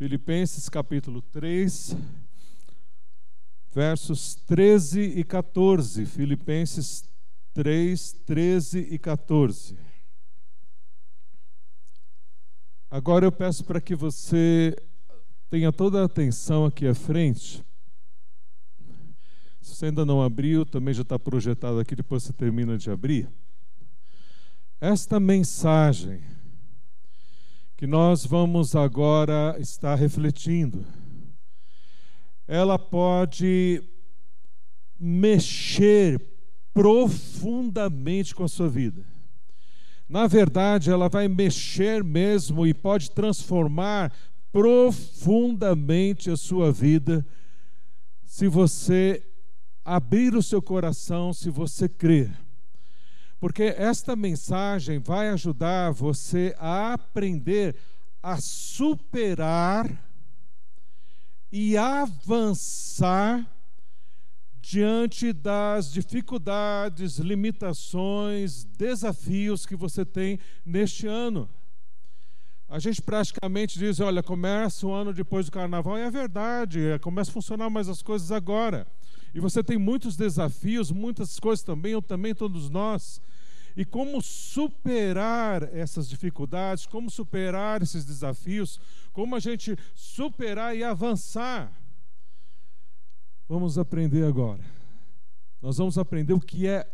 Filipenses capítulo 3, versos 13 e 14. Filipenses 3, 13 e 14. Agora eu peço para que você tenha toda a atenção aqui à frente. Se você ainda não abriu, também já está projetado aqui, depois você termina de abrir. Esta mensagem que nós vamos agora estar refletindo, ela pode mexer profundamente com a sua vida. Na verdade, ela vai mexer mesmo e pode transformar profundamente a sua vida se você abrir o seu coração, se você crer. Porque esta mensagem vai ajudar você a aprender a superar e avançar diante das dificuldades, limitações, desafios que você tem neste ano. A gente praticamente diz: olha, começa o ano depois do carnaval, e é verdade, é, começa a funcionar mais as coisas agora. E você tem muitos desafios, muitas coisas também, eu também, todos nós. E como superar essas dificuldades, como superar esses desafios, como a gente superar e avançar. Vamos aprender agora. Nós vamos aprender o que é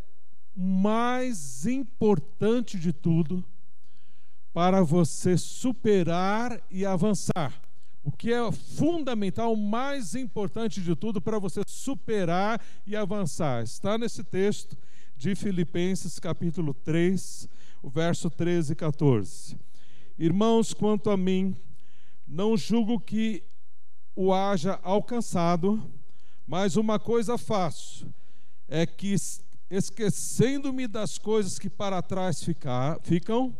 mais importante de tudo para você superar e avançar. O que é fundamental, o mais importante de tudo para você superar e avançar. Está nesse texto de Filipenses, capítulo 3, o verso 13 e 14. Irmãos, quanto a mim, não julgo que o haja alcançado, mas uma coisa faço, é que esquecendo-me das coisas que para trás ficam,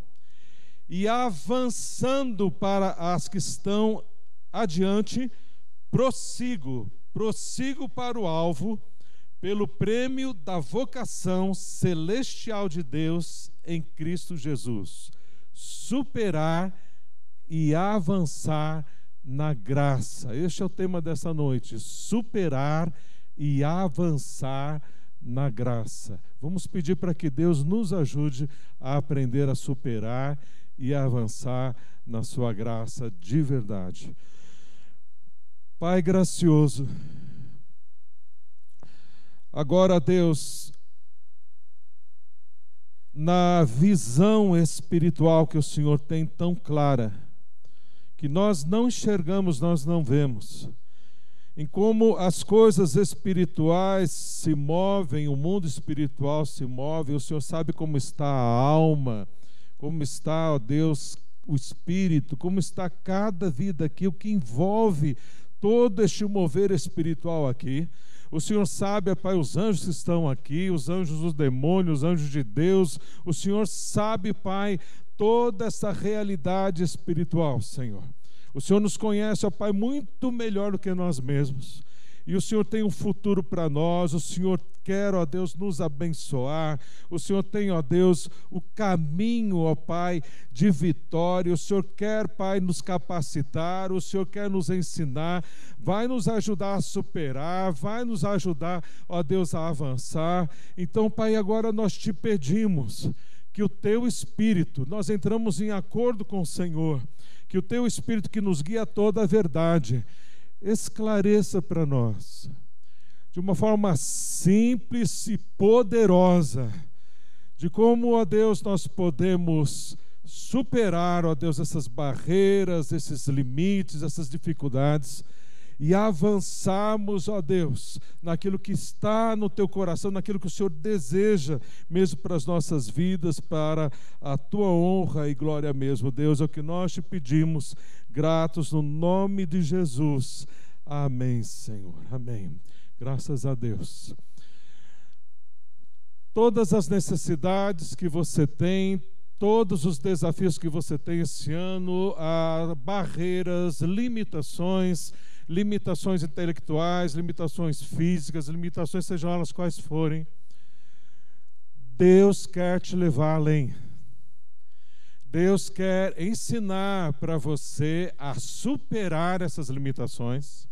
e avançando para as que estão adiante, prossigo, prossigo para o alvo, pelo prêmio da vocação celestial de Deus em Cristo Jesus. Superar e avançar na graça. Este é o tema dessa noite: superar e avançar na graça. Vamos pedir para que Deus nos ajude a aprender a superar e a avançar na sua graça de verdade. Pai gracioso, agora, Deus, na visão espiritual que o Senhor tem tão clara, que nós não enxergamos, nós não vemos. Em como as coisas espirituais se movem, o mundo espiritual se move, o Senhor sabe como está a alma, como está, ó Deus, o espírito, como está cada vida aqui, o que envolve todo este mover espiritual aqui. O Senhor sabe, Pai, os anjos que estão aqui, os anjos dos demônios, os anjos de Deus. O Senhor sabe, Pai, toda essa realidade espiritual, Senhor. O Senhor nos conhece, ó Pai, muito melhor do que nós mesmos. E o Senhor tem um futuro para nós, o Senhor quer, ó Deus, nos abençoar. O Senhor tem, ó Deus, o caminho, ó Pai, de vitória. O Senhor quer, Pai, nos capacitar, o Senhor quer nos ensinar, vai nos ajudar a superar, vai nos ajudar, ó Deus, a avançar. Então, Pai, agora nós te pedimos que o teu espírito, nós entramos em acordo com o Senhor, que o teu espírito que nos guia a toda a verdade, esclareça para nós, de uma forma simples e poderosa, de como, ó Deus, nós podemos superar, ó Deus, essas barreiras, esses limites, essas dificuldades e avançarmos, ó Deus, naquilo que está no teu coração, naquilo que o Senhor deseja, mesmo para as nossas vidas, para a tua honra e glória mesmo. Deus, é o que nós te pedimos, gratos no nome de Jesus. Amém, Senhor. Amém. Graças a Deus. Todas as necessidades que você tem, todos os desafios que você tem esse ano, barreiras, limitações, limitações intelectuais, limitações físicas, limitações, sejam elas quais forem, Deus quer te levar além. Deus quer ensinar para você a superar essas limitações,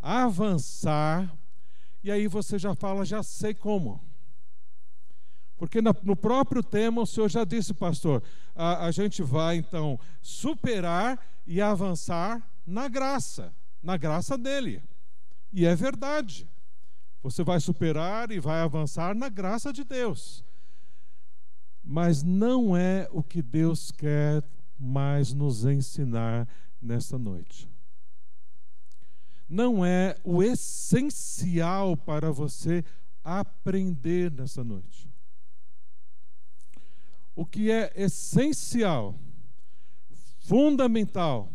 avançar, e aí você já fala, já sei como. Porque no próprio tema o Senhor já disse, pastor, a, a gente vai então superar e avançar na graça, na graça dele. E é verdade. Você vai superar e vai avançar na graça de Deus. Mas não é o que Deus quer mais nos ensinar nesta noite. Não é o essencial para você aprender nessa noite. O que é essencial, fundamental,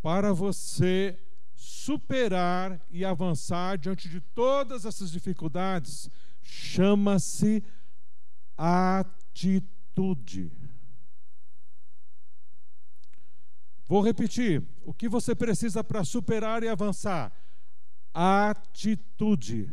para você superar e avançar diante de todas essas dificuldades, chama-se atitude. Vou repetir: o que você precisa para superar e avançar? Atitude.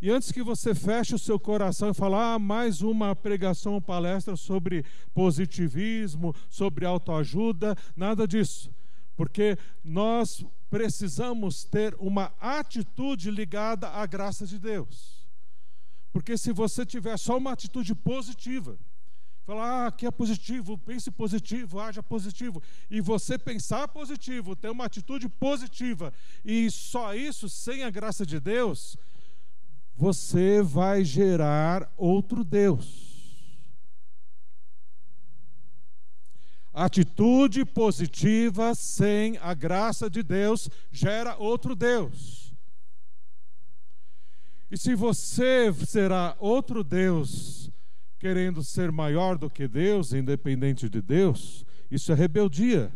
E antes que você feche o seu coração e fale, ah, mais uma pregação, palestra sobre positivismo, sobre autoajuda, nada disso. Porque nós precisamos ter uma atitude ligada à graça de Deus. Porque se você tiver só uma atitude positiva, falar, ah, que é positivo, pense positivo, haja positivo, e você pensar positivo, ter uma atitude positiva, e só isso, sem a graça de Deus, você vai gerar outro Deus. Atitude positiva sem a graça de Deus gera outro Deus. E se você será outro Deus, querendo ser maior do que Deus, independente de Deus, isso é rebeldia.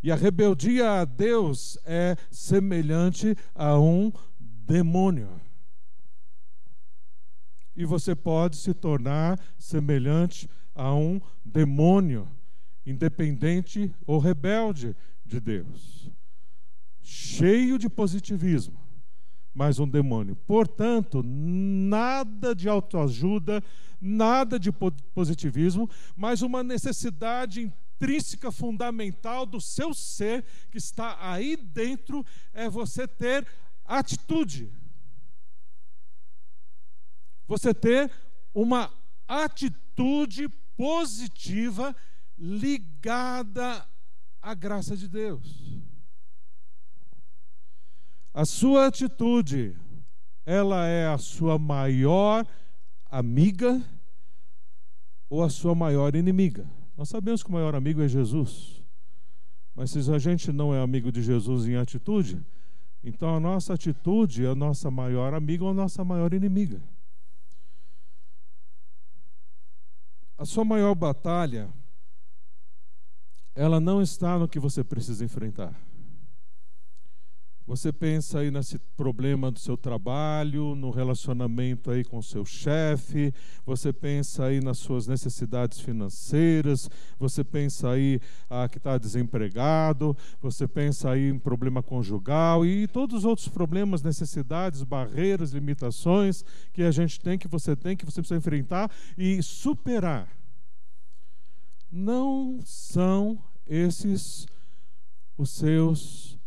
E a rebeldia a Deus é semelhante a um demônio e você pode se tornar semelhante a um demônio, independente ou rebelde de Deus, cheio de positivismo, mas um demônio. Portanto, nada de autoajuda, nada de positivismo, mas uma necessidade intrínseca fundamental do seu ser que está aí dentro é você ter atitude você ter uma atitude positiva ligada à graça de Deus. A sua atitude, ela é a sua maior amiga ou a sua maior inimiga? Nós sabemos que o maior amigo é Jesus. Mas se a gente não é amigo de Jesus em atitude, então a nossa atitude é a nossa maior amiga ou a nossa maior inimiga. A sua maior batalha, ela não está no que você precisa enfrentar. Você pensa aí nesse problema do seu trabalho, no relacionamento aí com o seu chefe, você pensa aí nas suas necessidades financeiras, você pensa aí ah, que está desempregado, você pensa aí em problema conjugal e todos os outros problemas, necessidades, barreiras, limitações que a gente tem, que você tem, que você precisa enfrentar e superar. Não são esses os seus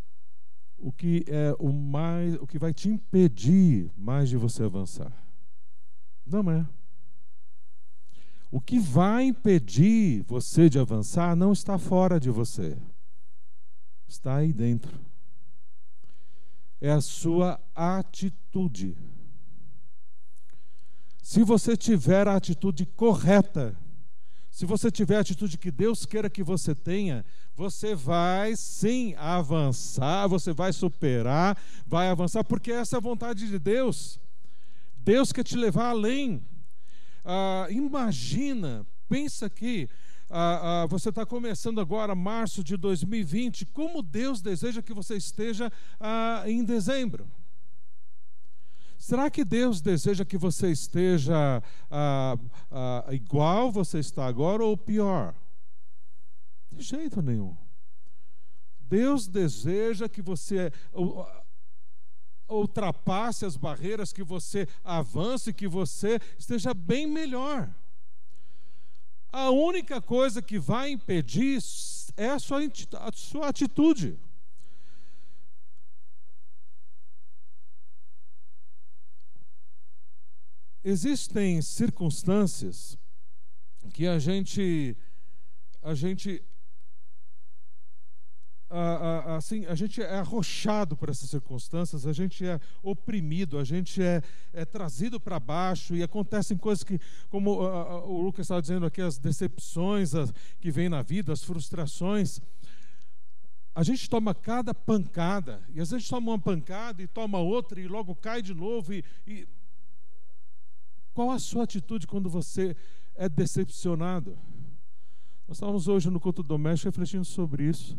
o que é o mais, o que vai te impedir mais de você avançar. Não é. O que vai impedir você de avançar não está fora de você. Está aí dentro. É a sua atitude. Se você tiver a atitude correta, se você tiver a atitude que Deus queira que você tenha, você vai sim avançar, você vai superar, vai avançar, porque essa é a vontade de Deus. Deus quer te levar além. Ah, imagina, pensa que ah, ah, você está começando agora, março de 2020, como Deus deseja que você esteja ah, em dezembro. Será que Deus deseja que você esteja ah, ah, igual você está agora ou pior? De jeito nenhum. Deus deseja que você ultrapasse as barreiras, que você avance, que você esteja bem melhor. a única coisa que vai impedir é a sua, a sua atitude. Existem circunstâncias que a gente a gente assim, a gente é arrochado por essas circunstâncias, a gente é oprimido, a gente é, é trazido para baixo e acontecem coisas que, como o Lucas estava dizendo aqui, as decepções que vêm na vida, as frustrações. A gente toma cada pancada, e às vezes toma uma pancada e toma outra e logo cai de novo. E, e... Qual a sua atitude quando você é decepcionado? Nós estávamos hoje no culto doméstico refletindo sobre isso.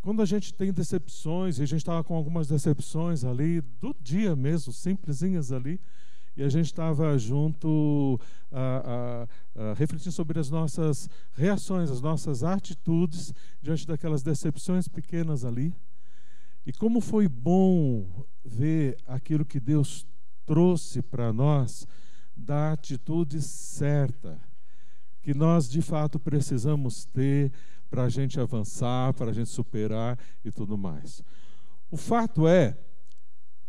Quando a gente tem decepções, e a gente estava com algumas decepções ali, do dia mesmo, simplesinhas ali, e a gente estava junto, a, a, a, refletindo sobre as nossas reações, as nossas atitudes diante daquelas decepções pequenas ali. E como foi bom ver aquilo que Deus trouxe para nós da atitude certa, que nós de fato precisamos ter para a gente avançar, para a gente superar e tudo mais. O fato é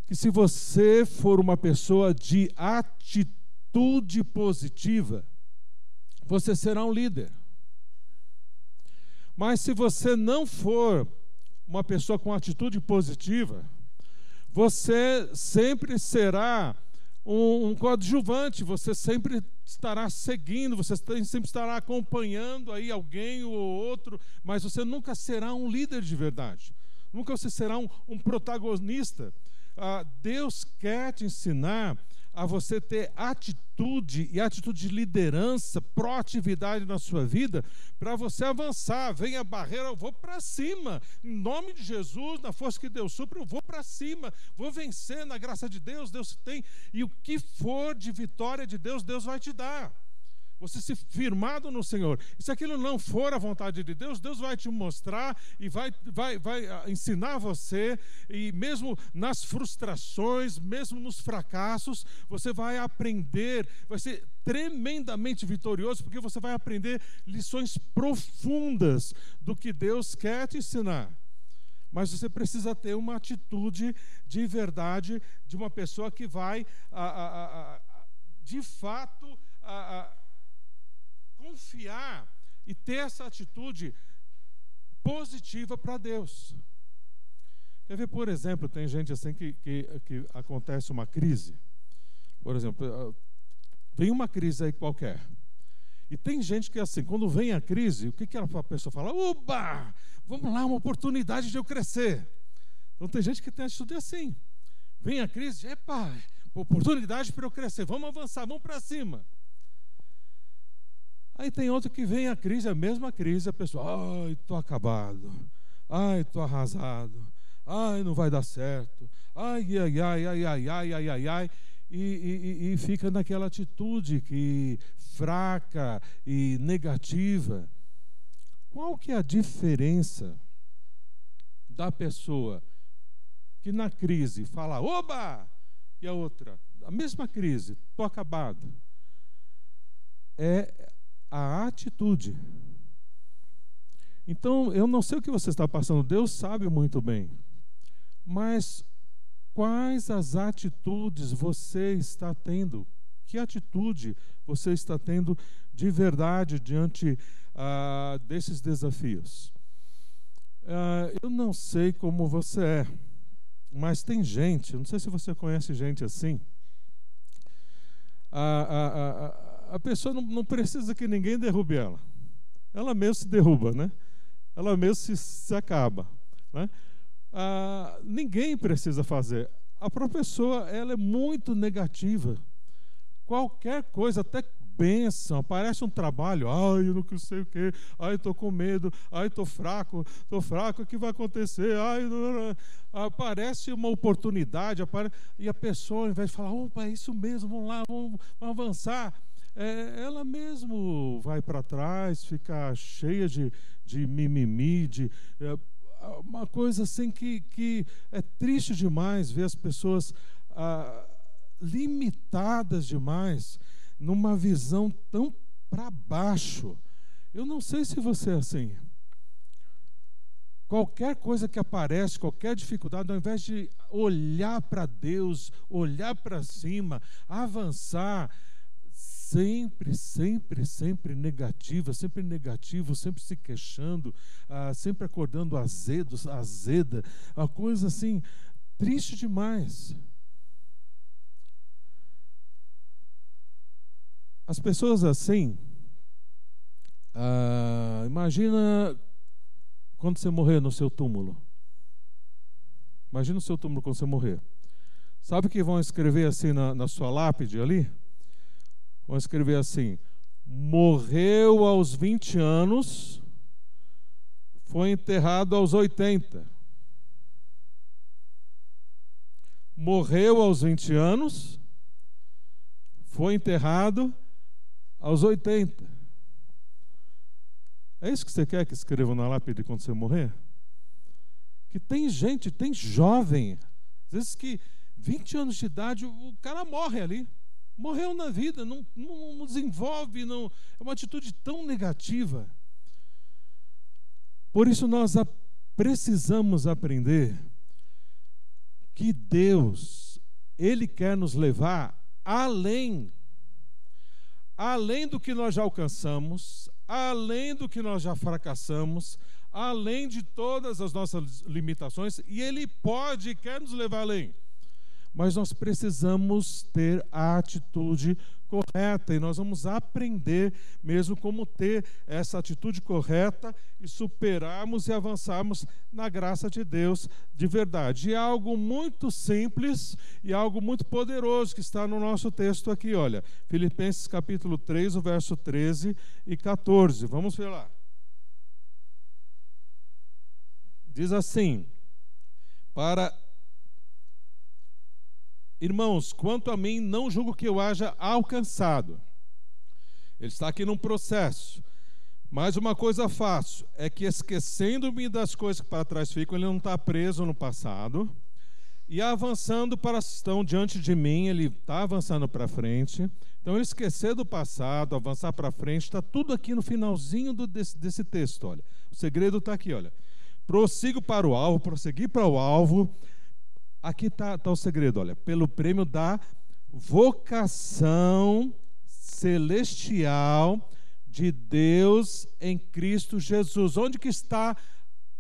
que se você for uma pessoa de atitude positiva, você será um líder. Mas se você não for uma pessoa com atitude positiva, você sempre será um, um coadjuvante, você sempre estará seguindo, você sempre estará acompanhando aí alguém ou outro, mas você nunca será um líder de verdade, nunca você será um, um protagonista. Ah, Deus quer te ensinar a você ter atitude e atitude de liderança, proatividade na sua vida, para você avançar. Vem a barreira, eu vou para cima. Em nome de Jesus, na força que Deus supre, eu vou para cima. Vou vencer na graça de Deus, Deus tem. E o que for de vitória de Deus, Deus vai te dar você se firmado no Senhor. E se aquilo não for a vontade de Deus, Deus vai te mostrar e vai, vai, vai ah, ensinar você, e mesmo nas frustrações, mesmo nos fracassos, você vai aprender, vai ser tremendamente vitorioso, porque você vai aprender lições profundas do que Deus quer te ensinar. Mas você precisa ter uma atitude de verdade de uma pessoa que vai, a, a, a, de fato, confiar e ter essa atitude positiva para Deus. Quer ver, por exemplo, tem gente assim que, que, que acontece uma crise. Por exemplo, ah, vem uma crise aí qualquer. E tem gente que, assim, quando vem a crise, o que, que a pessoa fala? Oba! Vamos lá, uma oportunidade de eu crescer. Então tem gente que tem atitude assim. Vem a crise, epa, oportunidade para eu crescer. Vamos avançar, vamos para cima. Aí tem outro que vem a crise, a mesma crise, a pessoa, ai, estou acabado, ai, estou arrasado, ai, não vai dar certo, ai, ai, ai, ai, ai, ai, ai, ai, ai, e, e, e fica naquela atitude que fraca e negativa. Qual que é a diferença da pessoa que na crise fala, oba, e a outra, a mesma crise, estou acabado? É a atitude. Então, eu não sei o que você está passando, Deus sabe muito bem. Mas quais as atitudes você está tendo? Que atitude você está tendo de verdade diante ah, desses desafios? Ah, eu não sei como você é, mas tem gente, não sei se você conhece gente assim. Ah, ah, a pessoa não, não, precisa que ninguém derrube ela. Ela mesmo se derruba, né? Ela mesmo se, se acaba. Né? Ah, ninguém precisa fazer. A professora ela é muito negativa. Qualquer coisa, até bênção, aparece um trabalho, ai, eu não sei o quê, ai, estou com medo, ai, estou fraco, estou fraco, o que vai acontecer? Ai, aparece uma oportunidade, aparece, e a pessoa, ao invés de falar, opa, é isso mesmo, vamos lá, vamos, vamos avançar, é, ela mesmo vai para trás, fica cheia de, de mimimi, de é, uma coisa assim que, que é triste demais ver as pessoas ah, limitadas demais numa visão tão para baixo. Eu não sei se você é assim. Qualquer coisa que aparece, qualquer dificuldade, ao invés de olhar para Deus, olhar para cima, avançar, sempre, sempre, sempre negativa, sempre negativo, sempre se queixando, ah, sempre acordando azedo, azeda, uma coisa assim triste demais. As pessoas assim, ah, imagina quando você morrer no seu túmulo. Imagina o seu túmulo quando você morrer. Sabe o que vão escrever assim na, na sua lápide ali? Vão escrever assim: morreu aos 20 anos, foi enterrado aos 80. Morreu aos 20 anos, foi enterrado aos 80. É isso que você quer que escrevam na lápide quando você morrer? Que tem gente, tem jovem, às vezes que 20 anos de idade, o cara morre ali. Morreu na vida, não, não, não desenvolve, não, é uma atitude tão negativa. Por isso nós a, precisamos aprender que Deus, Ele quer nos levar além, além do que nós já alcançamos, além do que nós já fracassamos, além de todas as nossas limitações, e Ele pode e quer nos levar além. Mas nós precisamos ter a atitude correta e nós vamos aprender mesmo como ter essa atitude correta e superarmos e avançarmos na graça de Deus de verdade. E é algo muito simples e algo muito poderoso que está no nosso texto aqui, olha. Filipenses capítulo 3, o verso 13 e 14. Vamos ver lá. Diz assim: Para Irmãos, quanto a mim, não julgo que eu haja alcançado. Ele está aqui num processo. Mas uma coisa faço, é que esquecendo-me das coisas que para trás ficam, ele não está preso no passado, e avançando para estão diante de mim, ele está avançando para frente. Então, ele esquecer do passado, avançar para frente, está tudo aqui no finalzinho do, desse, desse texto. Olha, o segredo está aqui, olha. Prossigo para o alvo, prosseguir para o alvo, Aqui está tá o segredo, olha, pelo prêmio da vocação celestial de Deus em Cristo Jesus. Onde que está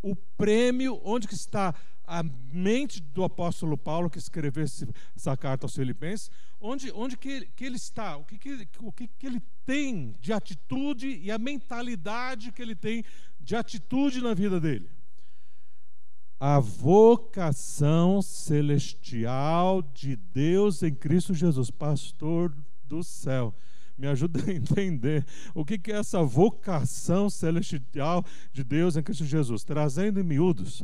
o prêmio? Onde que está a mente do apóstolo Paulo que escreveu essa carta aos Filipenses? Onde, onde que, ele, que ele está? O, que, que, o que, que ele tem de atitude e a mentalidade que ele tem de atitude na vida dele? A vocação celestial de Deus em Cristo Jesus, pastor do céu. Me ajuda a entender o que é essa vocação celestial de Deus em Cristo Jesus. Trazendo em miúdos,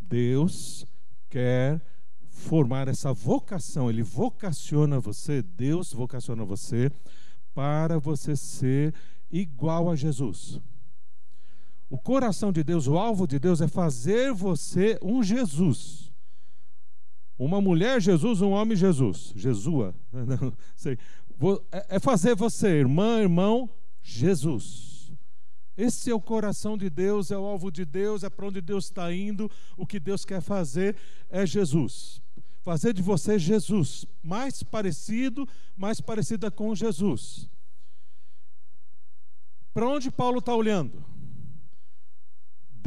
Deus quer formar essa vocação, Ele vocaciona você, Deus vocaciona você para você ser igual a Jesus. O coração de Deus, o alvo de Deus é fazer você um Jesus. Uma mulher Jesus, um homem Jesus. Jesua, não sei. É, é fazer você, irmã, irmão, Jesus. Esse é o coração de Deus, é o alvo de Deus, é para onde Deus está indo. O que Deus quer fazer é Jesus. Fazer de você Jesus, mais parecido, mais parecida com Jesus. Para onde Paulo está olhando?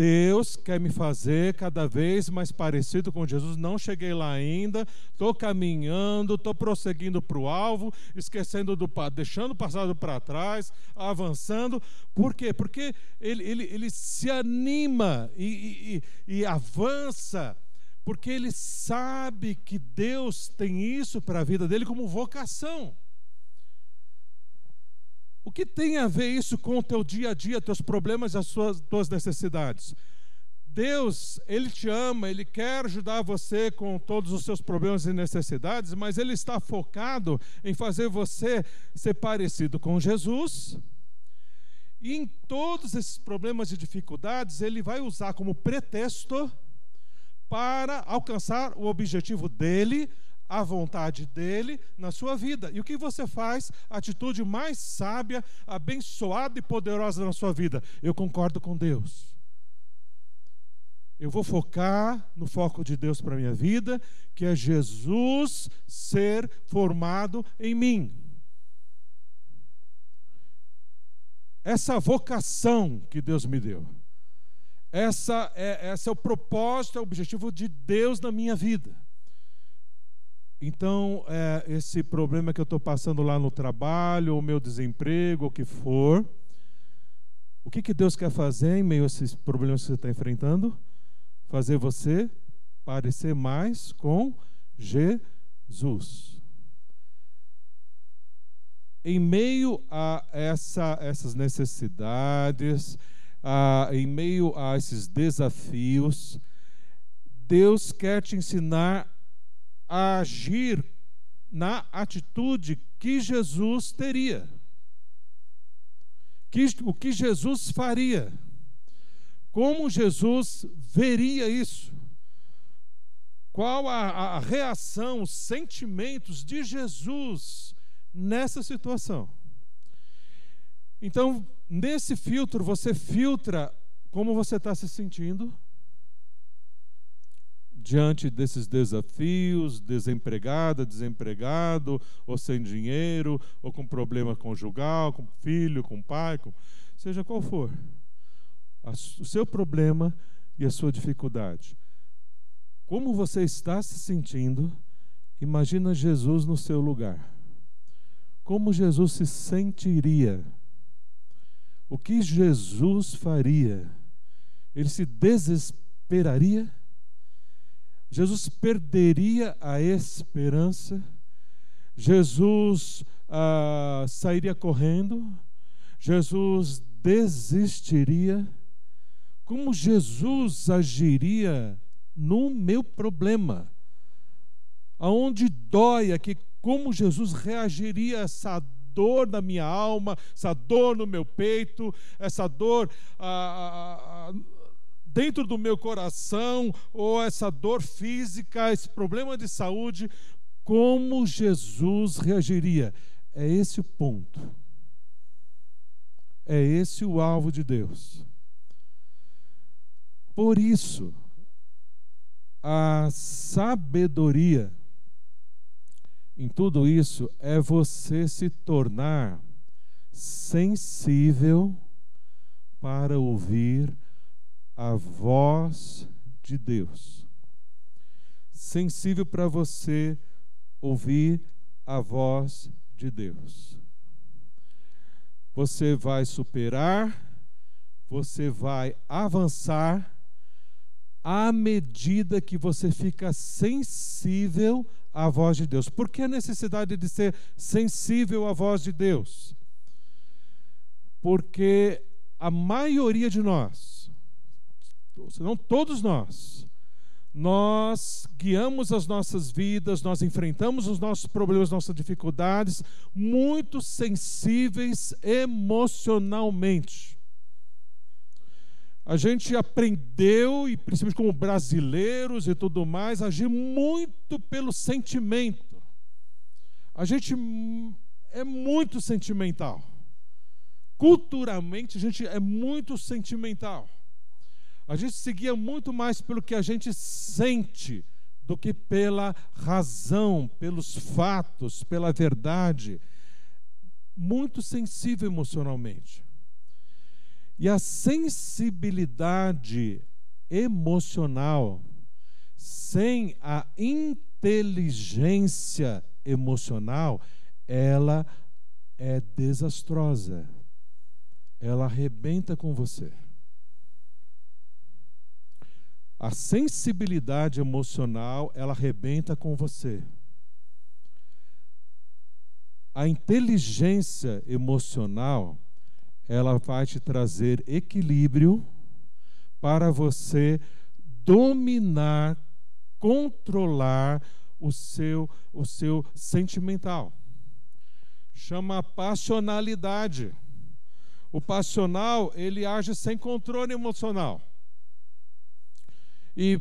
Deus quer me fazer cada vez mais parecido com Jesus. Não cheguei lá ainda, estou caminhando, estou prosseguindo para o alvo, esquecendo do deixando o passado para trás, avançando. Por quê? Porque ele, ele, ele se anima e, e, e avança, porque ele sabe que Deus tem isso para a vida dele como vocação. O que tem a ver isso com o teu dia a dia, teus problemas as suas, tuas necessidades? Deus, Ele te ama, Ele quer ajudar você com todos os seus problemas e necessidades, mas Ele está focado em fazer você ser parecido com Jesus. E em todos esses problemas e dificuldades, Ele vai usar como pretexto para alcançar o objetivo dele, a vontade dele na sua vida. E o que você faz? A atitude mais sábia, abençoada e poderosa na sua vida. Eu concordo com Deus. Eu vou focar no foco de Deus para a minha vida, que é Jesus ser formado em mim. Essa vocação que Deus me deu. Essa é, esse é o propósito, é o objetivo de Deus na minha vida. Então, é, esse problema que eu estou passando lá no trabalho, ou meu desemprego, o que for, o que, que Deus quer fazer em meio a esses problemas que você está enfrentando? Fazer você parecer mais com Jesus. Em meio a essa, essas necessidades, a, em meio a esses desafios, Deus quer te ensinar a agir na atitude que Jesus teria. Que, o que Jesus faria. Como Jesus veria isso? Qual a, a reação, os sentimentos de Jesus nessa situação? Então, nesse filtro, você filtra como você está se sentindo diante desses desafios, desempregada, desempregado, ou sem dinheiro, ou com problema conjugal, com filho, com pai, com, seja qual for. O seu problema e a sua dificuldade. Como você está se sentindo? Imagina Jesus no seu lugar. Como Jesus se sentiria? O que Jesus faria? Ele se desesperaria? Jesus perderia a esperança? Jesus ah, sairia correndo? Jesus desistiria? Como Jesus agiria no meu problema? Aonde dói aqui, como Jesus reagiria a essa dor na minha alma, essa dor no meu peito, essa dor ah, ah, dentro do meu coração, ou essa dor física, esse problema de saúde, como Jesus reagiria? É esse o ponto. É esse o alvo de Deus. Por isso, a sabedoria em tudo isso é você se tornar sensível para ouvir a voz de Deus. Sensível para você ouvir a voz de Deus. Você vai superar, você vai avançar à medida que você fica sensível à voz de Deus. Por que a necessidade de ser sensível à voz de Deus? Porque a maioria de nós, se não todos nós, nós guiamos as nossas vidas, nós enfrentamos os nossos problemas, nossas dificuldades, muito sensíveis emocionalmente. A gente aprendeu, e principalmente como brasileiros e tudo mais, agir muito pelo sentimento. A gente é muito sentimental. Culturalmente, a gente é muito sentimental. A gente seguia muito mais pelo que a gente sente do que pela razão, pelos fatos, pela verdade. Muito sensível emocionalmente. E a sensibilidade emocional, sem a inteligência emocional, ela é desastrosa. Ela arrebenta com você. A sensibilidade emocional, ela arrebenta com você. A inteligência emocional, ela vai te trazer equilíbrio para você dominar, controlar o seu o seu sentimental. Chama passionalidade. O passional, ele age sem controle emocional. E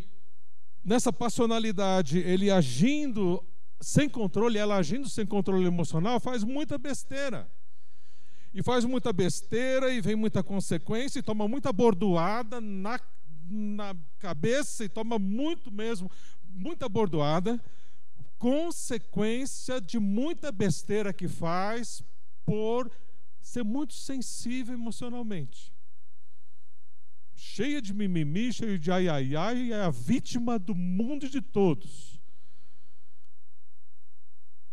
nessa passionalidade, ele agindo sem controle, ela agindo sem controle emocional, faz muita besteira. E faz muita besteira e vem muita consequência e toma muita bordoada na, na cabeça e toma muito mesmo, muita bordoada, consequência de muita besteira que faz por ser muito sensível emocionalmente. Cheia de mimimi, cheia de ai ai ai, é a vítima do mundo de todos.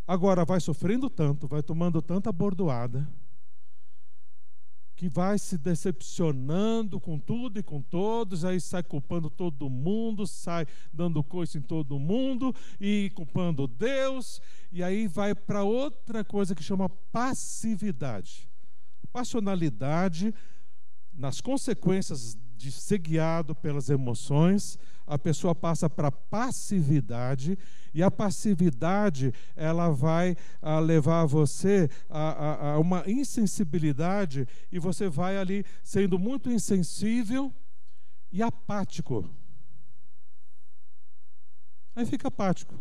Agora vai sofrendo tanto, vai tomando tanta bordoada, que vai se decepcionando com tudo e com todos, aí sai culpando todo mundo, sai dando coisa em todo mundo e culpando Deus, e aí vai para outra coisa que chama passividade. Passionalidade, nas consequências de ser guiado pelas emoções, a pessoa passa para passividade e a passividade ela vai a, ah, levar você a, a, a uma insensibilidade e você vai ali sendo muito insensível e apático. Aí fica apático.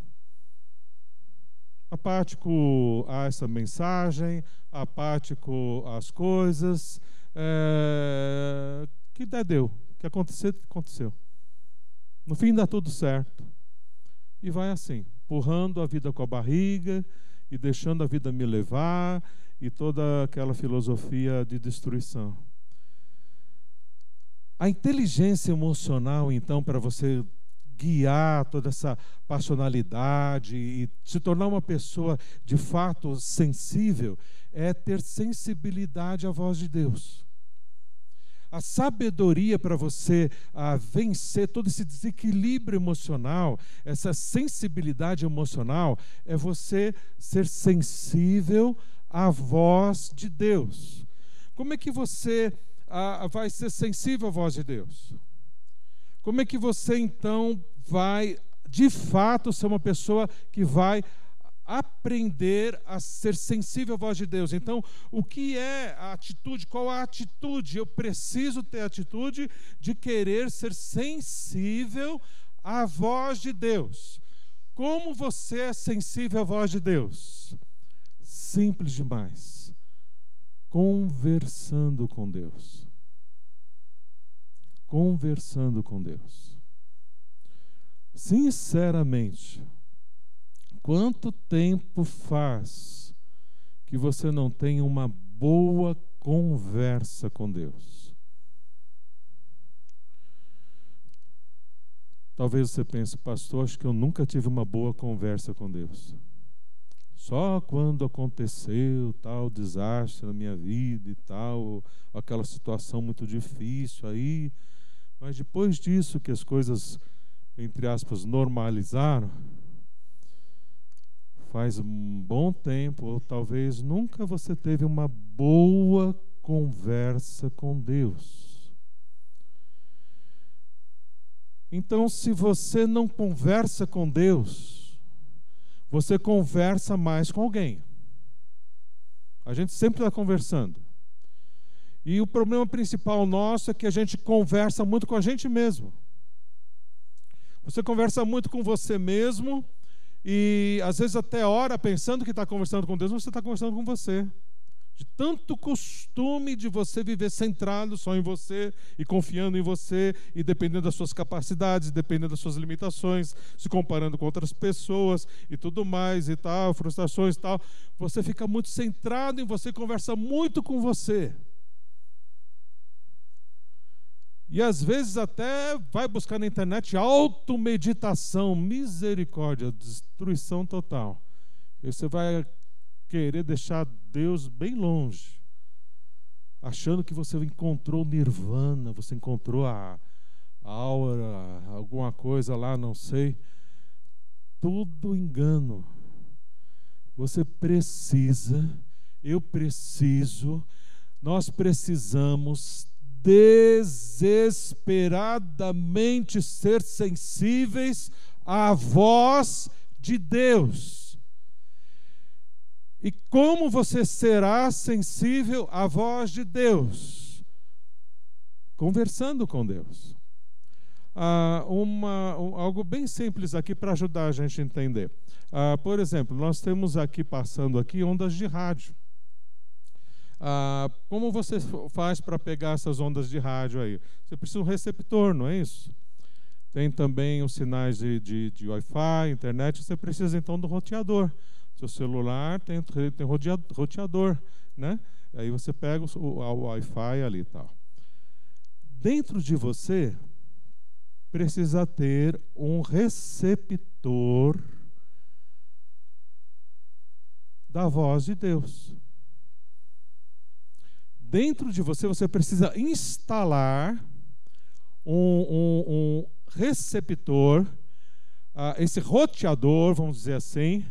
Apático a essa mensagem, apático às coisas. É, que der, deu. O que acontecer, aconteceu. No fim dá tudo certo. E vai assim, empurrando a vida com a barriga e deixando a vida me levar e toda aquela filosofia de destruição. A inteligência emocional, então, para você guiar toda essa passionalidade e se tornar uma pessoa de fato sensível, é ter sensibilidade à voz de Deus. A sabedoria para você a vencer todo esse desequilíbrio emocional, essa sensibilidade emocional, é você ser sensível à voz de Deus. Como é que você a, vai ser sensível à voz de Deus? Como é que você então vai, de fato, ser uma pessoa que vai aprender a ser sensível à voz de Deus. Então, o que é a atitude? Qual a atitude? Eu preciso ter a atitude de querer ser sensível à voz de Deus. Como você é sensível à voz de Deus? Simples demais. Conversando com Deus. Conversando com Deus. Sinceramente, Quanto tempo faz que você não tem uma boa conversa com Deus? Talvez você pense, pastor, acho que eu nunca tive uma boa conversa com Deus. Só quando aconteceu tal desastre na minha vida e tal, aquela situação muito difícil aí, mas depois disso que as coisas, entre aspas, normalizaram, faz um bom tempo, ou talvez nunca você teve uma boa conversa com Deus. Então, se você não conversa com Deus, você conversa mais com alguém. A gente sempre está conversando. E o problema principal nosso é que a gente conversa muito com a gente mesmo. Você conversa muito com você mesmo e às vezes até ora pensando que está conversando com Deus, mas você está conversando com você. De tanto costume de você viver centrado só em você e confiando em você e dependendo das suas capacidades, dependendo das suas limitações, se comparando com outras pessoas e tudo mais e tal, frustrações e tal, você fica muito centrado em você, conversa muito com você. E às vezes até vai buscar na internet automeditação, misericórdia, destruição total. E você vai querer deixar Deus bem longe, achando que você encontrou nirvana, você encontrou a, a aura, alguma coisa lá, não sei. Tudo engano. Você precisa, eu preciso, nós precisamos desesperadamente ser sensíveis à voz de Deus. E como você será sensível à voz de Deus? Conversando com Deus. ah, uma, um, algo bem simples aqui para ajudar a gente a entender. Ah, por exemplo, nós temos aqui passando aqui ondas de rádio. Ah, como você faz para pegar essas ondas de rádio aí? Você precisa de um receptor, não é isso? Tem também os sinais de, de, de Wi-Fi, internet. Você precisa então do roteador. Seu celular tem, tem roteador, né? Aí você pega o, o Wi-Fi ali e tal. Dentro de você precisa ter um receptor da voz de Deus. Dentro de você, você precisa instalar um, um, um receptor, uh, esse roteador, vamos dizer assim,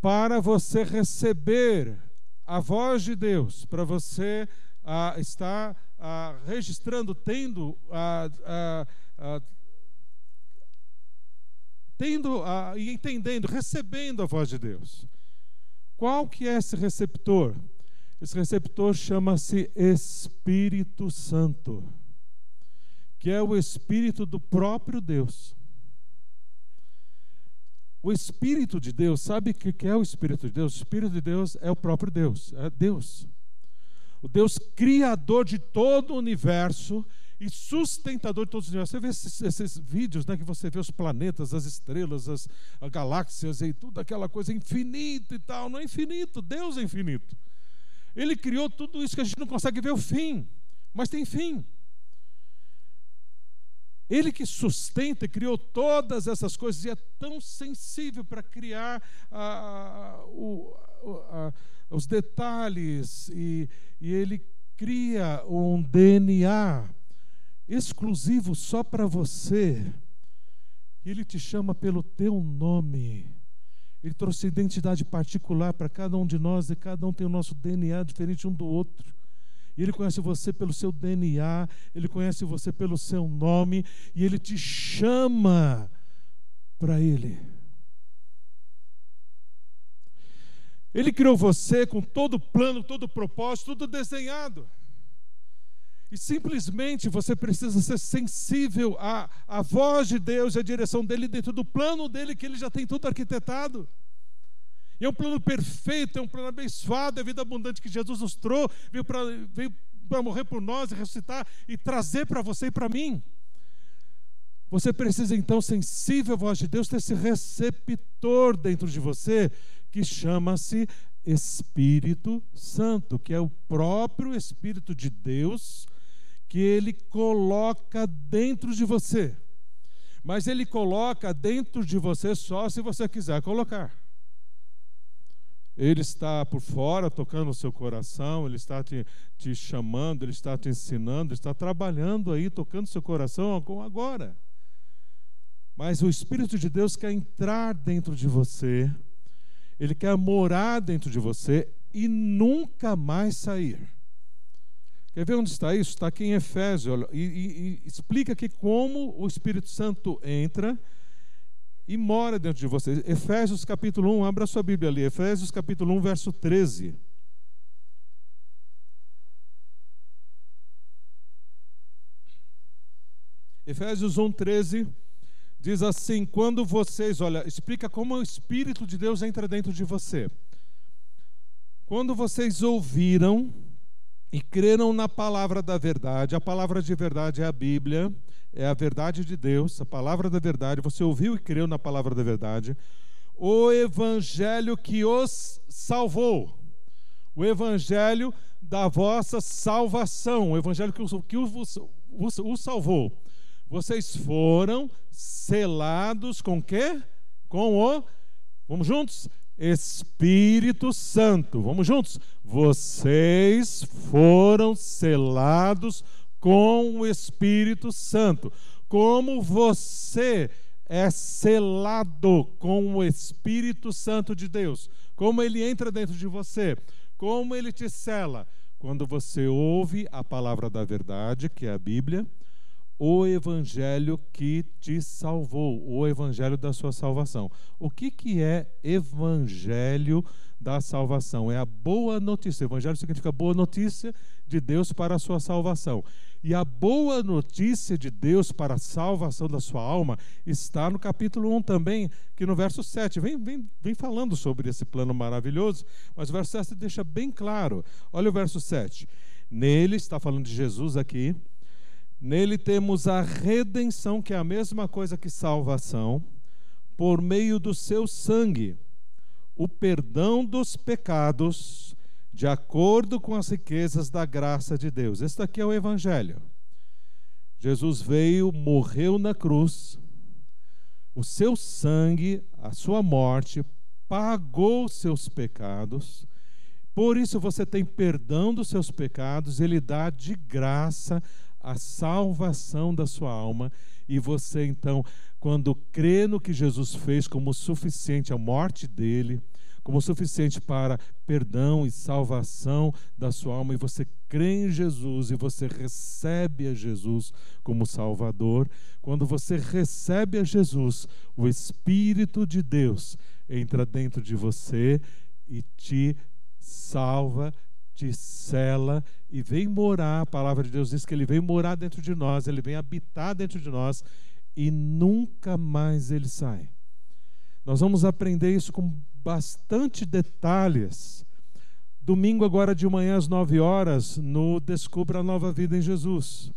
para você receber a voz de Deus, para você uh, estar uh, registrando, tendo, tendo e entendendo, recebendo a voz de Deus. Qual que é esse receptor? Esse receptor chama-se Espírito Santo, que é o Espírito do próprio Deus. O Espírito de Deus, sabe o que é o Espírito de Deus? O Espírito de Deus é o próprio Deus, é Deus. O Deus criador de todo o universo e sustentador de todos os universos. Você vê esses, esses vídeos né, que você vê os planetas, as estrelas, as, as galáxias e tudo aquela coisa infinita e tal. Não é infinito, Deus é infinito. Ele criou tudo isso que a gente não consegue ver o fim, mas tem fim. Ele que sustenta e criou todas essas coisas e é tão sensível para criar ah, o, ah, os detalhes e, e ele cria um DNA exclusivo só para você. Ele te chama pelo teu nome. Ele trouxe identidade particular para cada um de nós e cada um tem o nosso DNA diferente um do outro. E ele conhece você pelo seu DNA, ele conhece você pelo seu nome e ele te chama para ele. Ele criou você com todo o plano, todo o propósito, tudo desenhado. E simplesmente você precisa ser sensível à, à voz de Deus e à direção dele dentro do plano dele, que ele já tem tudo arquitetado. E é um plano perfeito, é um plano abençoado, é a vida abundante que Jesus nos trouxe, veio para veio morrer por nós e ressuscitar e trazer para você e para mim. Você precisa então, sensível à voz de Deus, ter esse receptor dentro de você que chama-se Espírito Santo, que é o próprio Espírito de Deus que ele coloca dentro de você. Mas ele coloca dentro de você só se você quiser colocar. Ele está por fora tocando o seu coração, ele está te, te chamando, ele está te ensinando, ele está trabalhando aí, tocando o seu coração agora. Mas o Espírito de Deus quer entrar dentro de você, ele quer morar dentro de você e nunca mais sair. Quer ver onde está isso? Está aqui em Efésios. Olha, e, e, e explica aqui como o Espírito Santo entra e mora dentro de você. Efésios capítulo 1, abra sua Bíblia ali. Efésios capítulo 1, verso 13. Efésios 1, 13 diz assim: Quando vocês, olha, explica como o Espírito de Deus entra dentro de você. Quando vocês ouviram e creram na palavra da verdade. A palavra de verdade é a Bíblia, é a verdade de Deus, a palavra da verdade. Você ouviu e creu na palavra da verdade. O evangelho que os salvou. O evangelho da vossa salvação, o evangelho que, os, que os, os, os salvou. Vocês foram selados com quê? Com o Vamos juntos? Espírito Santo. Vamos juntos? Vocês foram selados com o Espírito Santo. Como você é selado com o Espírito Santo de Deus, como ele entra dentro de você, como ele te sela, quando você ouve a palavra da verdade, que é a Bíblia, o evangelho que te salvou, o evangelho da sua salvação. O que, que é evangelho da salvação. É a boa notícia. Evangelho significa boa notícia de Deus para a sua salvação. E a boa notícia de Deus para a salvação da sua alma está no capítulo 1 também, que no verso 7 vem, vem, vem falando sobre esse plano maravilhoso, mas o verso 7 deixa bem claro. Olha o verso 7. Nele, está falando de Jesus aqui, nele temos a redenção, que é a mesma coisa que salvação, por meio do seu sangue, o perdão dos pecados de acordo com as riquezas da graça de Deus. Este aqui é o Evangelho. Jesus veio, morreu na cruz, o seu sangue, a sua morte, pagou seus pecados. Por isso você tem perdão dos seus pecados, ele dá de graça a salvação da sua alma. E você, então, quando crê no que Jesus fez como suficiente a morte dele, como suficiente para perdão e salvação da sua alma, e você crê em Jesus e você recebe a Jesus como Salvador, quando você recebe a Jesus, o Espírito de Deus entra dentro de você e te salva, te cela e vem morar. A palavra de Deus diz que ele vem morar dentro de nós, ele vem habitar dentro de nós e nunca mais ele sai. Nós vamos aprender isso com bastante detalhes. Domingo, agora de manhã às nove horas, no Descubra a Nova Vida em Jesus.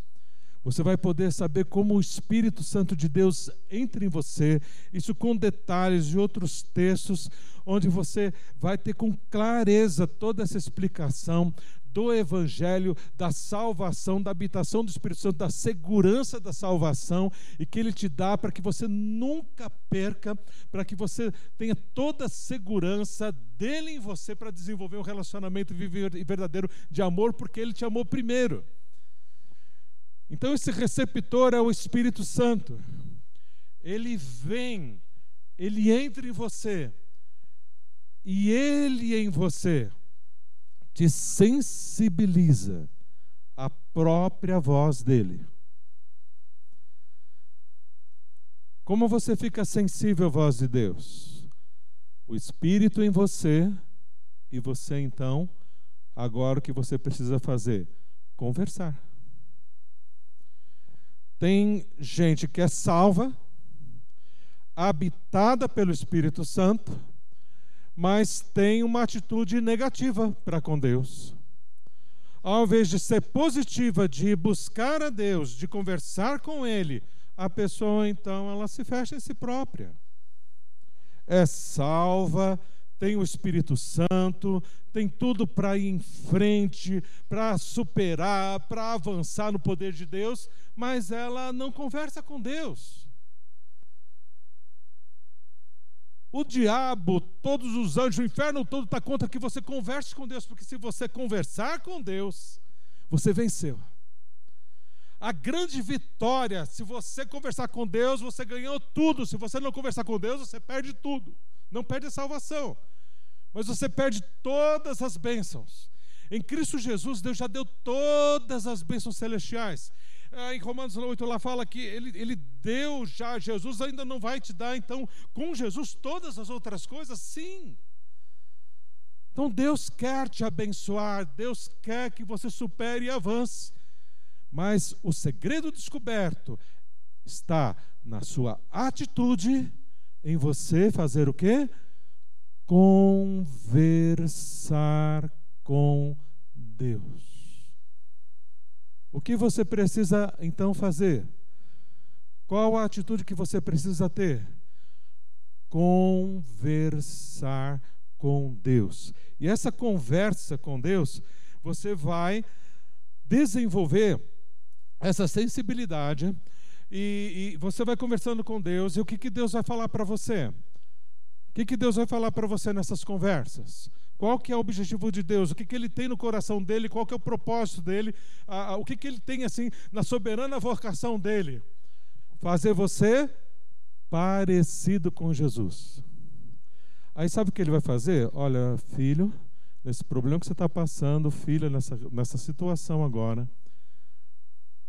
Você vai poder saber como o Espírito Santo de Deus entra em você, isso com detalhes de outros textos, onde você vai ter com clareza toda essa explicação do Evangelho, da salvação, da habitação do Espírito Santo, da segurança da salvação e que Ele te dá para que você nunca perca, para que você tenha toda a segurança dele em você para desenvolver um relacionamento verdadeiro de amor, porque Ele te amou primeiro. Então, esse receptor é o Espírito Santo. Ele vem, ele entra em você, e ele em você te sensibiliza à própria voz dele. Como você fica sensível à voz de Deus? O Espírito em você e você então, agora o que você precisa fazer? Conversar. Tem gente que é salva, habitada pelo Espírito Santo, mas tem uma atitude negativa para com Deus. Ao invés de ser positiva, de buscar a Deus, de conversar com Ele, a pessoa então ela se fecha em si própria. É salva, tem o Espírito Santo, tem tudo para ir em frente, para superar, para avançar no poder de Deus, mas ela não conversa com Deus. O diabo, todos os anjos, o inferno todo está contra que você converse com Deus, porque se você conversar com Deus, você venceu. A grande vitória, se você conversar com Deus, você ganhou tudo. Se você não conversar com Deus, você perde tudo. Não perde a salvação, mas você perde todas as bênçãos. Em Cristo Jesus, Deus já deu todas as bênçãos celestiais. Ah, em Romanos 8 lá fala que ele, ele deu já, Jesus ainda não vai te dar, então, com Jesus, todas as outras coisas, sim. Então Deus quer te abençoar, Deus quer que você supere e avance. Mas o segredo descoberto está na sua atitude, em você fazer o quê? Conversar com Deus. O que você precisa então fazer? Qual a atitude que você precisa ter? Conversar com Deus. E essa conversa com Deus, você vai desenvolver essa sensibilidade e, e, você vai conversando com Deus. E o que, que Deus vai falar para você? O que, que Deus vai falar para você nessas conversas? Qual que é o objetivo de Deus? O que, que ele tem no coração dele? Qual que é o propósito dele? Ah, ah, o que, que ele tem assim na soberana vocação dele? Fazer você parecido com Jesus. Aí sabe o que ele vai fazer? Olha, filho, nesse problema que você está passando, filha, nessa, nessa situação agora,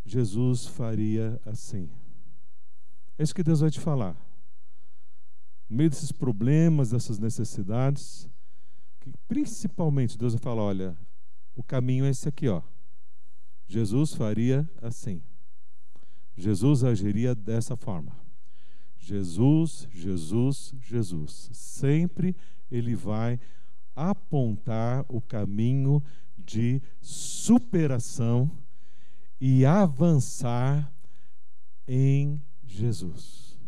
Jesus faria assim. É isso que Deus vai te falar. No meio desses problemas, dessas necessidades, que principalmente Deus vai falar: olha, o caminho é esse aqui, ó. Jesus faria assim. Jesus agiria dessa forma. Jesus, Jesus, Jesus. Sempre ele vai apontar o caminho de superação e avançar em Jesus.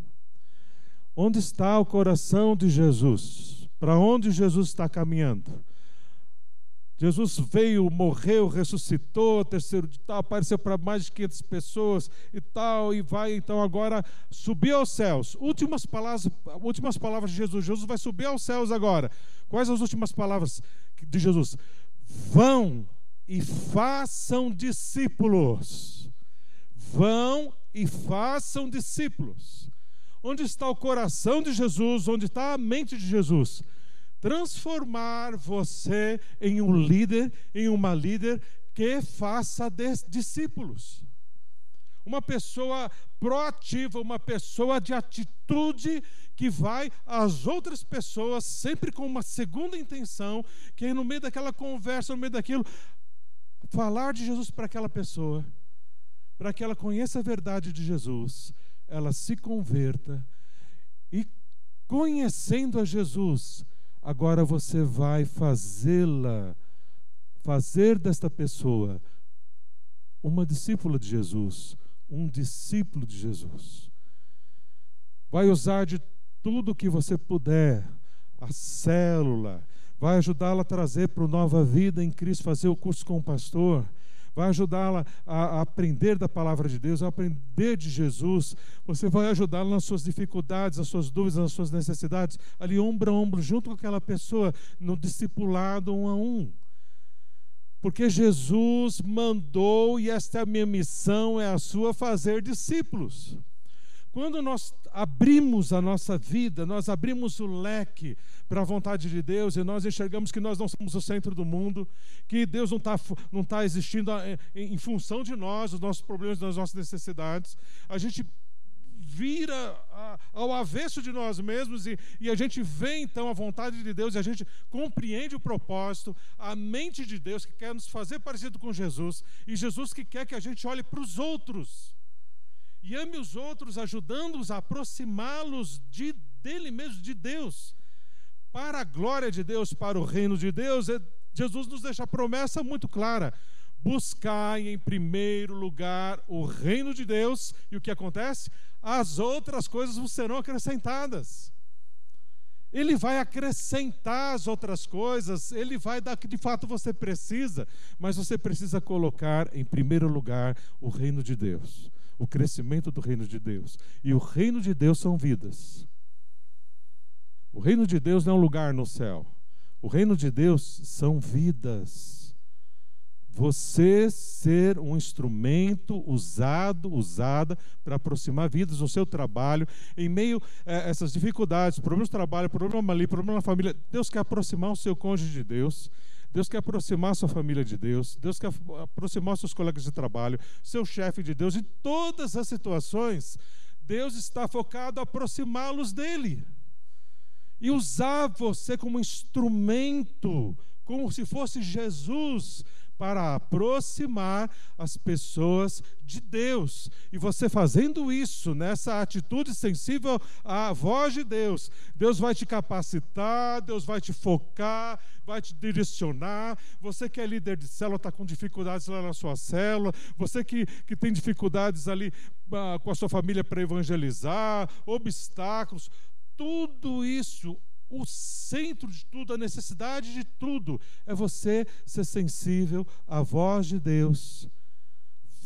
Onde está o coração de Jesus? Para onde Jesus está caminhando? Jesus veio, morreu, ressuscitou, terceiro de tal, apareceu para mais de 500 pessoas e tal, e vai então agora subir aos céus. Últimas palavras, últimas palavras de Jesus. Jesus vai subir aos céus agora. Quais as últimas palavras de Jesus? Vão e façam discípulos. Vão e façam discípulos. Onde está o coração de Jesus? Onde está a mente de Jesus? transformar você em um líder, em uma líder que faça discípulos. Uma pessoa proativa, uma pessoa de atitude que vai às outras pessoas sempre com uma segunda intenção, que é no meio daquela conversa, no meio daquilo, falar de Jesus para aquela pessoa, para que ela conheça a verdade de Jesus, ela se converta e conhecendo a Jesus, Agora você vai fazê-la, fazer desta pessoa uma discípula de Jesus, um discípulo de Jesus. Vai usar de tudo que você puder, a célula, vai ajudá-la a trazer para o Nova Vida em Cristo, fazer o curso com o pastor vai ajudá-la a, aprender da palavra de Deus, a aprender de Jesus. Você vai ajudá-la nas suas dificuldades, nas suas dúvidas, nas suas necessidades, ali ombro a ombro, junto com aquela pessoa, no discipulado um a um. Porque Jesus mandou, e esta é a minha missão, é a sua, fazer discípulos. Quando nós abrimos a nossa vida, nós abrimos o leque para a vontade de Deus e nós enxergamos que nós não somos o centro do mundo, que Deus não está não tá existindo ah, em, função de nós, os nossos problemas, das nossas necessidades, a gente vira ao avesso de nós mesmos e, e, a gente vê então a vontade de Deus e a gente compreende o propósito, a mente de Deus que quer nos fazer parecido com Jesus e Jesus que quer que a gente olhe para os outros e ame os outros, ajudando-os a aproximá-los de, dele mesmo, de Deus, para a glória de Deus, para o reino de Deus. É, Jesus nos deixa a promessa muito clara: buscai em primeiro lugar o reino de Deus, e o que acontece? As outras coisas vos serão acrescentadas. Ele vai acrescentar as outras coisas, ele vai dar o que de fato você precisa, mas você precisa colocar em primeiro lugar o reino de Deus o crescimento do reino de Deus. E o reino de Deus são vidas. O reino de Deus não é um lugar no céu. O reino de Deus são vidas. Você ser um instrumento usado, usada para aproximar vidas no seu trabalho, em meio a essas dificuldades, problemas de trabalho, problema ali, problema na família. Deus quer aproximar o seu cônjuge de Deus. Deus quer aproximar sua família de Deus, Deus quer aproximar seus colegas de trabalho, seu chefe de Deus, em todas as situações, Deus está focado a aproximá-los dele. E usar você como instrumento, como se fosse Jesus para aproximar as pessoas de Deus. E você fazendo isso, nessa atitude sensível à voz de Deus, Deus vai te capacitar, Deus vai te focar, vai te direcionar. Você que é líder de célula, está com dificuldades lá na sua célula, você que, que tem dificuldades ali ah, com a sua família para evangelizar, obstáculos, tudo isso o centro de tudo, a necessidade de tudo, é você ser sensível à voz de Deus,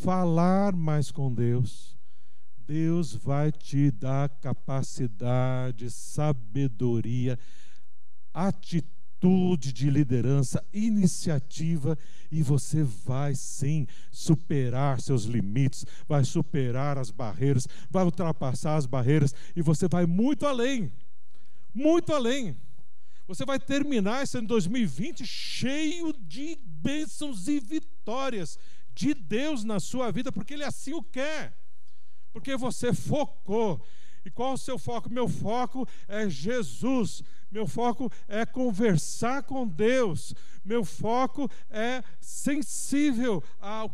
falar mais com Deus. Deus vai te dar capacidade, sabedoria, atitude de liderança, iniciativa, e você vai sim superar seus limites, vai superar as barreiras, vai ultrapassar as barreiras, e você vai muito além muito além. Você vai terminar esse ano 2020 cheio de bênçãos e vitórias de Deus na sua vida, porque Ele assim o quer. Porque você focou. E qual o seu foco? Meu foco é Jesus. Meu foco é conversar com Deus. Meu foco é sensível ao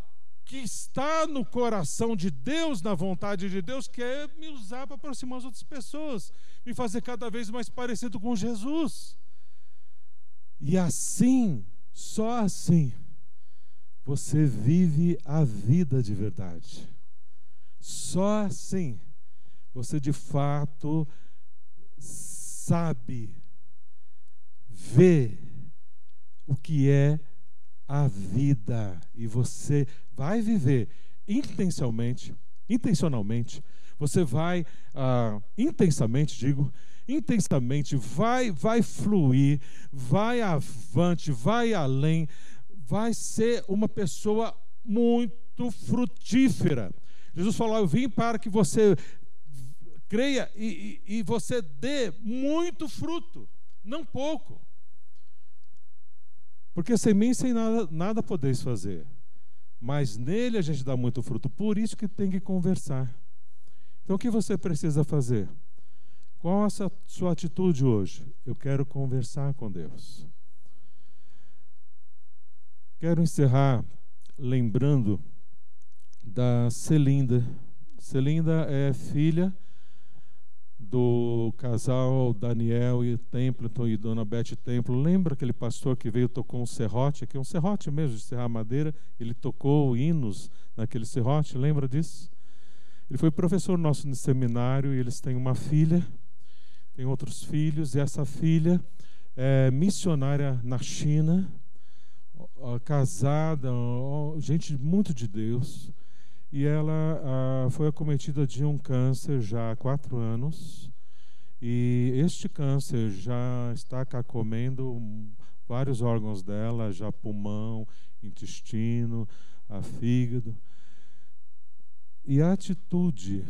que está no coração de Deus, na vontade de Deus, que é me usar para aproximar as outras pessoas, me fazer cada vez mais parecido com Jesus. E assim, só assim, você vive a vida de verdade. Só assim você de fato sabe, vê o que é a vida e você vai viver intencionalmente, intencionalmente, você vai ah, intensamente, digo, intensamente, vai, vai fluir, vai avante, vai além, vai ser uma pessoa muito frutífera. Jesus falou: Eu vim para que você creia e, e, e você dê muito fruto, não pouco. Porque sem mim, sem nada, nada podeis fazer. Mas nele a gente dá muito fruto. Por isso que tem que conversar. Então o que você precisa fazer? Qual a sua atitude hoje? Eu quero conversar com Deus. Quero encerrar lembrando da Celinda. Celinda é filha do casal Daniel e Templeton e Dona Beth Templo. Lembra aquele pastor que veio tocou um serrote aqui, um serrote mesmo de serrar madeira? Ele tocou hinos naquele serrote, lembra disso? Ele foi professor nosso no seminário e eles têm uma filha, têm outros filhos, e essa filha é missionária na China, casada, gente muito de Deus e ela ah, foi acometida de um câncer já há quatro anos. E este câncer já está comendo vários órgãos dela, já pulmão, intestino, a fígado. E a atitude,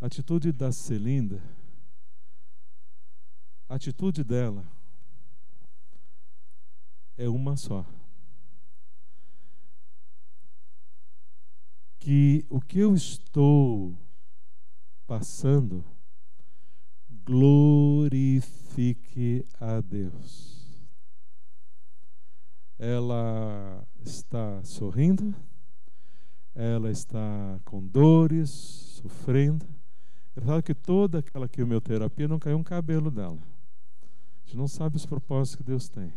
a atitude da Celinda, a atitude dela é uma só. Que o que eu estou passando glorifique a Deus. Ela está sorrindo, ela está com dores, sofrendo. É verdade que toda aquela quimioterapia não caiu um cabelo dela. A gente não sabe os propósitos que Deus tem.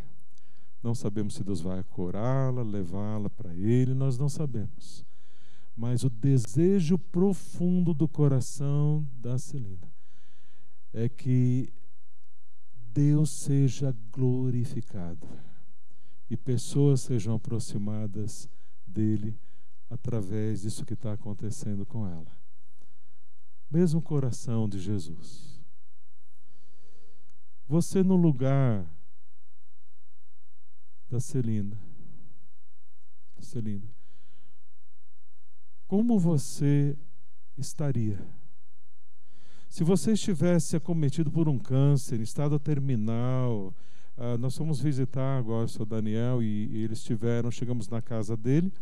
Não sabemos se Deus vai curá-la, levá-la para Ele, nós não sabemos mas o desejo profundo do coração da Celina é que Deus seja glorificado e pessoas sejam aproximadas dele através disso que está acontecendo com ela. Mesmo coração de Jesus. Você no lugar da Celina, Celina, como você estaria? Se você estivesse acometido por um câncer, em estado terminal, uh, nós fomos visitar agora o seu Daniel e, e, eles tiveram, chegamos na casa dele,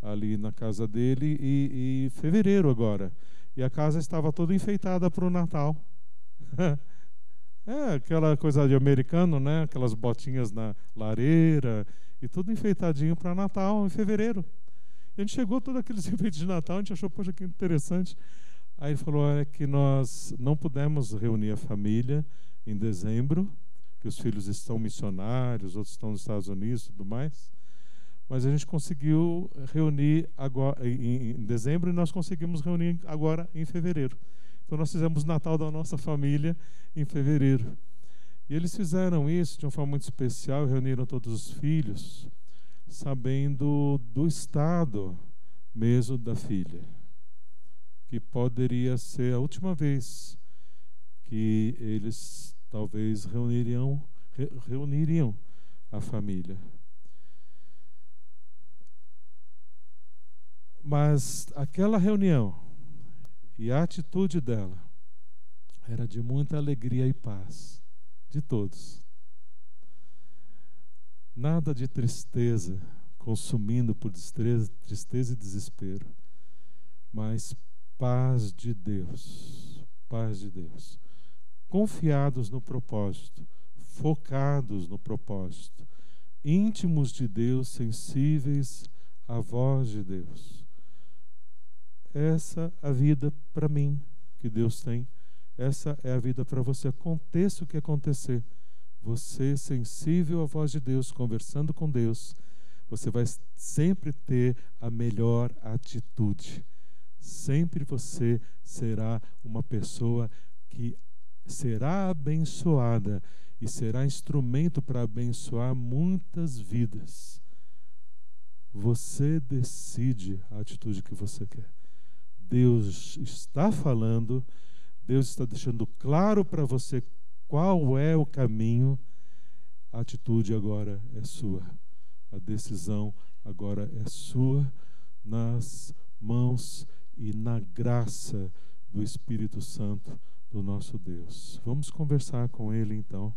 ali na casa dele, e, e fevereiro agora. E a casa estava toda enfeitada para o Natal. é aquela coisa de americano, né? Aquelas botinhas na lareira e tudo enfeitadinho para Natal em fevereiro. E a gente chegou todos aqueles enfeites de Natal, a gente achou, poxa, que interessante. Aí ele falou é que nós não pudemos reunir a família em dezembro, que os filhos estão missionários, outros estão nos Estados Unidos e tudo mais. Mas a gente conseguiu reunir agora em, em dezembro e nós conseguimos reunir agora em fevereiro. Então nós fizemos Natal da nossa família em fevereiro. E eles fizeram isso de uma forma muito especial, reuniram todos os filhos sabendo do estado mesmo da filha, que poderia ser a última vez que eles talvez reuniriam, reuniriam a família. Mas aquela reunião e a atitude dela era de muita alegria e paz de todos. Nada de tristeza, consumindo por tristeza, tristeza e desespero, mas paz de Deus, paz de Deus. Confiados no propósito, focados no propósito, íntimos de Deus, sensíveis à voz de Deus. Essa é a vida para mim que Deus tem. Essa é a vida para você. Aconteça o que acontecer. Você, sensível à voz de Deus, conversando com Deus, você vai sempre ter a melhor atitude. Sempre você será uma pessoa que será abençoada e será instrumento para abençoar muitas vidas. Você decide a atitude que você quer. Deus está falando, Deus está deixando claro para você qual é o caminho. A atitude agora é sua. A decisão agora é sua nas mãos e na graça do Espírito Santo do nosso Deus. Vamos conversar com Ele então.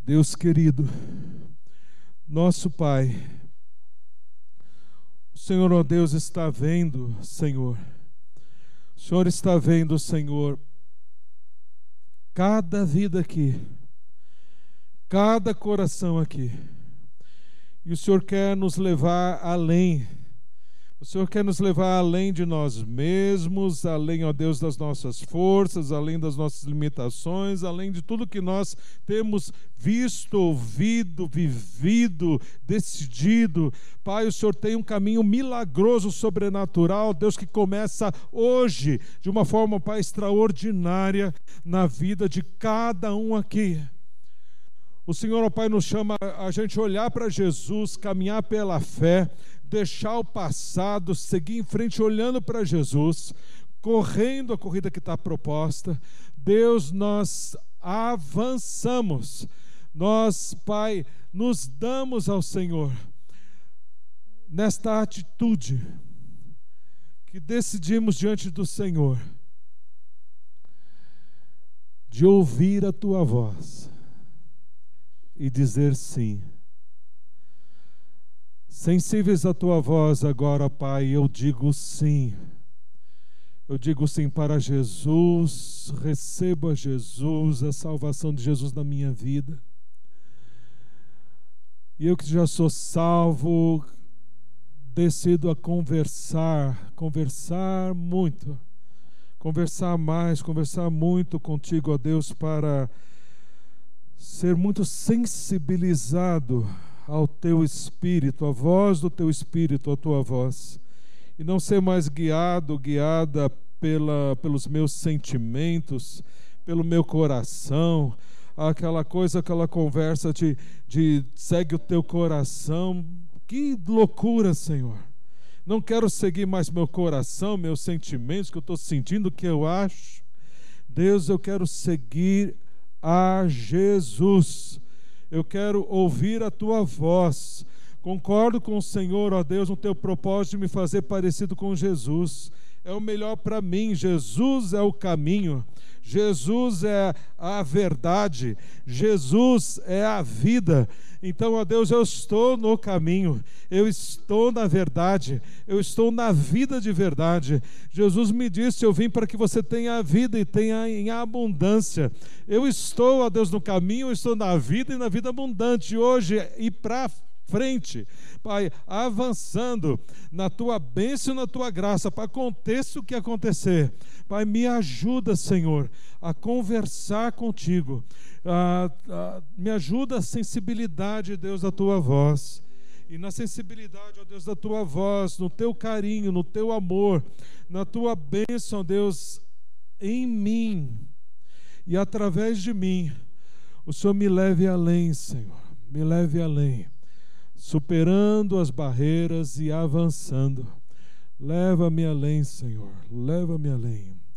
Deus querido, nosso Pai, Senhor, ó Deus, está vendo, Senhor, o Senhor está vendo, Senhor, cada vida aqui, cada coração aqui, e o Senhor quer nos levar além o Senhor quer nos levar além de nós mesmos, além, ó Deus, das nossas forças, além das nossas limitações, além de tudo que nós temos visto, ouvido, vivido, decidido. Pai, o Senhor tem um caminho milagroso, sobrenatural, Deus, que começa hoje, de uma forma, Pai, extraordinária na vida de cada um aqui. O Senhor, ó Pai, nos chama a gente olhar para Jesus, caminhar pela fé, deixar o passado, seguir em frente olhando para Jesus, correndo a corrida que está proposta. Deus, nós avançamos. Nós, Pai, nos damos ao Senhor nesta atitude que decidimos diante do Senhor de ouvir a tua voz e dizer sim Sensíveis à tua voz agora, Pai, eu digo sim. Eu digo sim para Jesus, receba Jesus, a salvação de Jesus na minha vida. E eu que já sou salvo, decido a conversar, conversar muito, conversar mais, conversar muito contigo, ó Deus, para ser muito sensibilizado ao teu espírito, a voz do teu espírito, a tua voz, e não ser mais guiado, guiada pela, pelos meus sentimentos, pelo meu coração, aquela coisa, aquela conversa de, de segue o teu coração. Que loucura, Senhor. Não quero seguir mais meu coração, meus sentimentos, que eu estou sentindo, que eu acho. Deus, eu quero seguir a Jesus eu quero ouvir a tua voz. Concordo com o Senhor, ó Deus, no teu propósito de me fazer parecido com Jesus. É o melhor para mim. Jesus é o caminho. Jesus é a verdade. Jesus é a vida. Então, ó Deus, eu estou no caminho, eu estou na verdade, eu estou na vida de verdade. Jesus me disse: Eu vim para que você tenha a vida e tenha em abundância. Eu estou, ó Deus, no caminho, eu estou na vida e na vida abundante. Hoje e para frente, Pai, avançando na tua bênção na tua graça, para aconteça o que acontecer. Pai, me ajuda, Senhor, a conversar contigo. Me ajuda a sensibilidade, Deus, da tua voz. E na sensibilidade, ó Deus, da tua voz, no teu carinho, no teu amor, na tua bênção, Deus, em mim e através de mim, o Senhor me leve além, Senhor, me leve além superando as barreiras e avançando. Leva-me além, Senhor, leva-me além.